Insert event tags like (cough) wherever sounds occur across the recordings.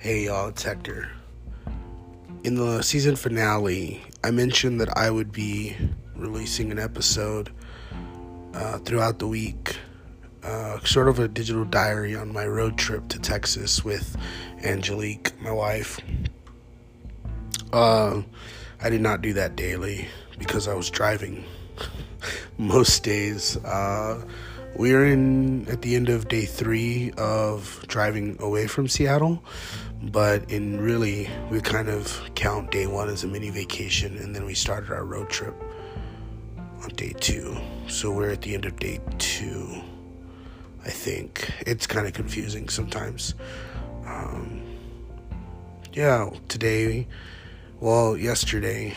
Hey y'all, it's Hector. In the season finale, I mentioned that I would be releasing an episode uh, throughout the week, uh, sort of a digital diary on my road trip to Texas with Angelique, my wife. Uh, I did not do that daily because I was driving (laughs) most days. Uh, we are in at the end of day three of driving away from Seattle, but in really, we kind of count day one as a mini vacation, and then we started our road trip on day two. So we're at the end of day two. I think it's kind of confusing sometimes. Um, yeah, today, well, yesterday,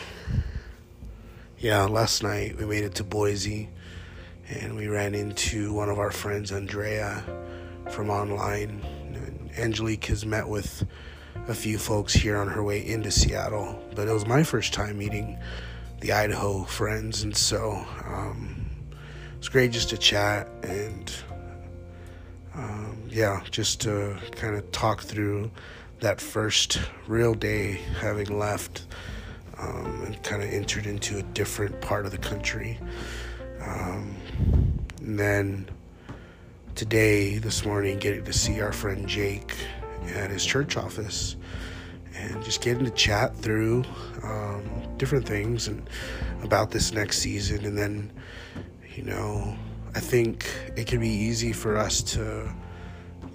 yeah, last night we made it to Boise and we ran into one of our friends, Andrea, from online. Angelique has met with a few folks here on her way into Seattle, but it was my first time meeting the Idaho friends, and so um, it's great just to chat and um, yeah, just to kind of talk through that first real day having left um, and kind of entered into a different part of the country. Um, and then today, this morning, getting to see our friend Jake at his church office and just getting to chat through um, different things and about this next season. And then, you know, I think it can be easy for us to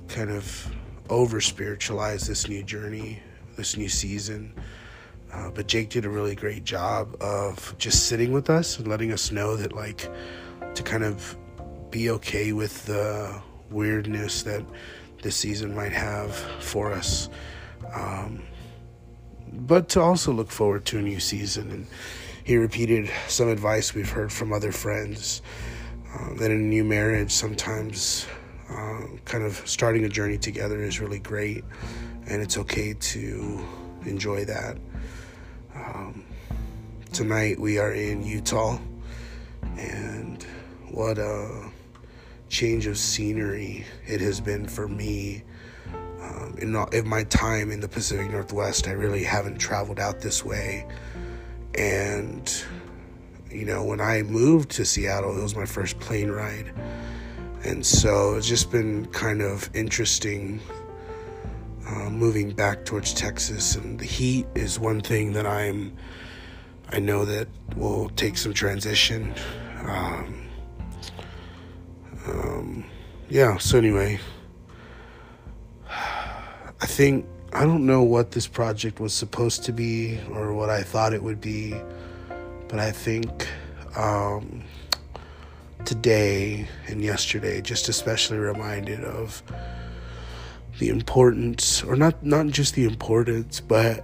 kind of over spiritualize this new journey, this new season. Uh, but Jake did a really great job of just sitting with us and letting us know that, like, to kind of be okay with the weirdness that this season might have for us. Um, but to also look forward to a new season. And he repeated some advice we've heard from other friends uh, that in a new marriage, sometimes uh, kind of starting a journey together is really great, and it's okay to enjoy that. Um, tonight we are in Utah, and what a change of scenery it has been for me. Um, in, in my time in the Pacific Northwest, I really haven't traveled out this way. And, you know, when I moved to Seattle, it was my first plane ride. And so it's just been kind of interesting uh, moving back towards Texas. And the heat is one thing that I'm, I know that will take some transition. Um, um, yeah, so anyway, I think I don't know what this project was supposed to be or what I thought it would be, but I think um, today and yesterday just especially reminded of the importance, or not not just the importance, but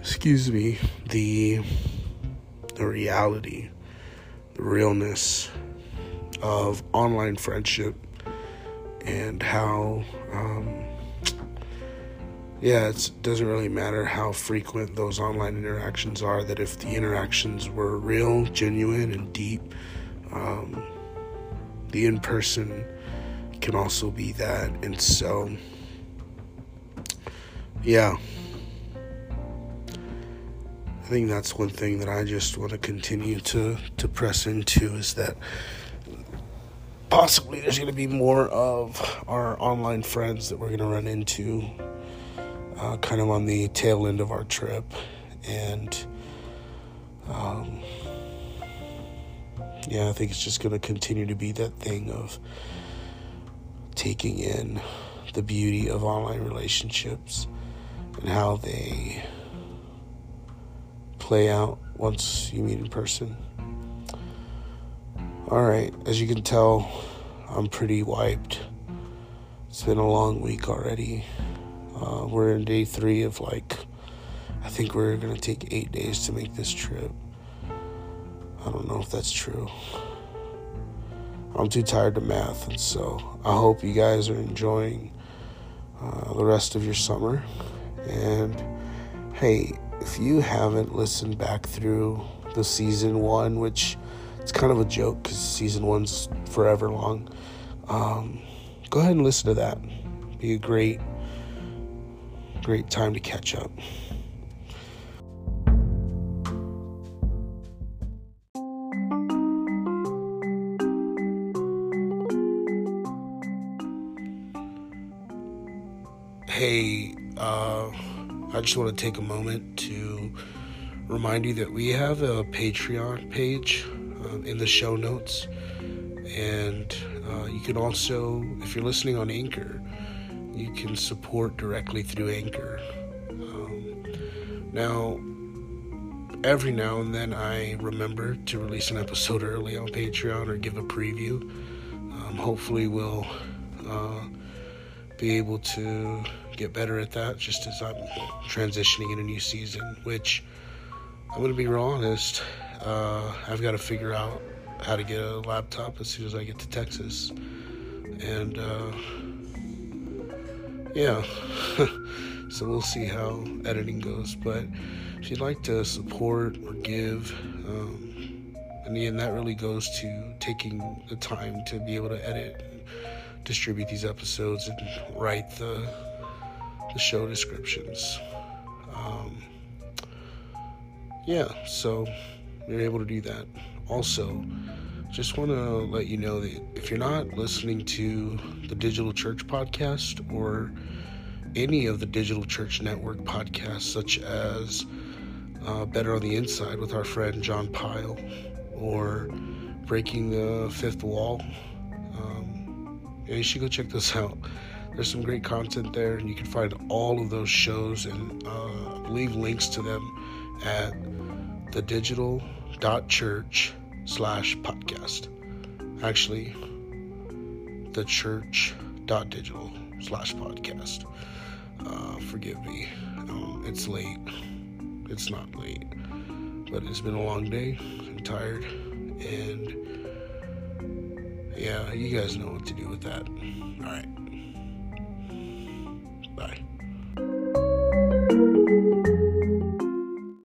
excuse me, the the reality, the realness of online friendship and how, um, yeah, it doesn't really matter how frequent those online interactions are, that if the interactions were real, genuine, and deep, um, the in person can also be that. And so, yeah. I think that's one thing that I just want to continue to, to press into is that possibly there's going to be more of our online friends that we're going to run into uh, kind of on the tail end of our trip. And um, yeah, I think it's just going to continue to be that thing of taking in the beauty of online relationships and how they play out once you meet in person. All right, as you can tell, I'm pretty wiped. It's been a long week already. Uh, we're in day three of like, I think we're gonna take eight days to make this trip. I don't know if that's true. I'm too tired to math, and so I hope you guys are enjoying uh, the rest of your summer. And hey, if you haven't listened back through the season one, which it's kind of a joke because season one's forever long. Um, go ahead and listen to that. Be a great great time to catch up. Hey, uh, I just want to take a moment to remind you that we have a Patreon page um, in the show notes. And uh, you can also, if you're listening on Anchor, you can support directly through Anchor. Um, now, every now and then I remember to release an episode early on Patreon or give a preview. Um, hopefully, we'll uh, be able to get better at that just as I'm transitioning in a new season, which I'm going to be real honest, uh, I've got to figure out how to get a laptop as soon as I get to Texas. And uh, yeah, (laughs) so we'll see how editing goes. But if you'd like to support or give, um, and again, that really goes to taking the time to be able to edit and distribute these episodes and write the the show descriptions. Um, yeah, so you're able to do that. Also, just want to let you know that if you're not listening to the Digital Church podcast or any of the Digital Church Network podcasts, such as uh, Better on the Inside with our friend John Pyle or Breaking the Fifth Wall, um, you should go check those (laughs) out. There's some great content there, and you can find all of those shows and uh, believe links to them at the digital dot church slash podcast. Actually, the church dot digital slash podcast. Uh, forgive me, um, it's late. It's not late, but it's been a long day. I'm tired, and yeah, you guys know what to do with that. All right.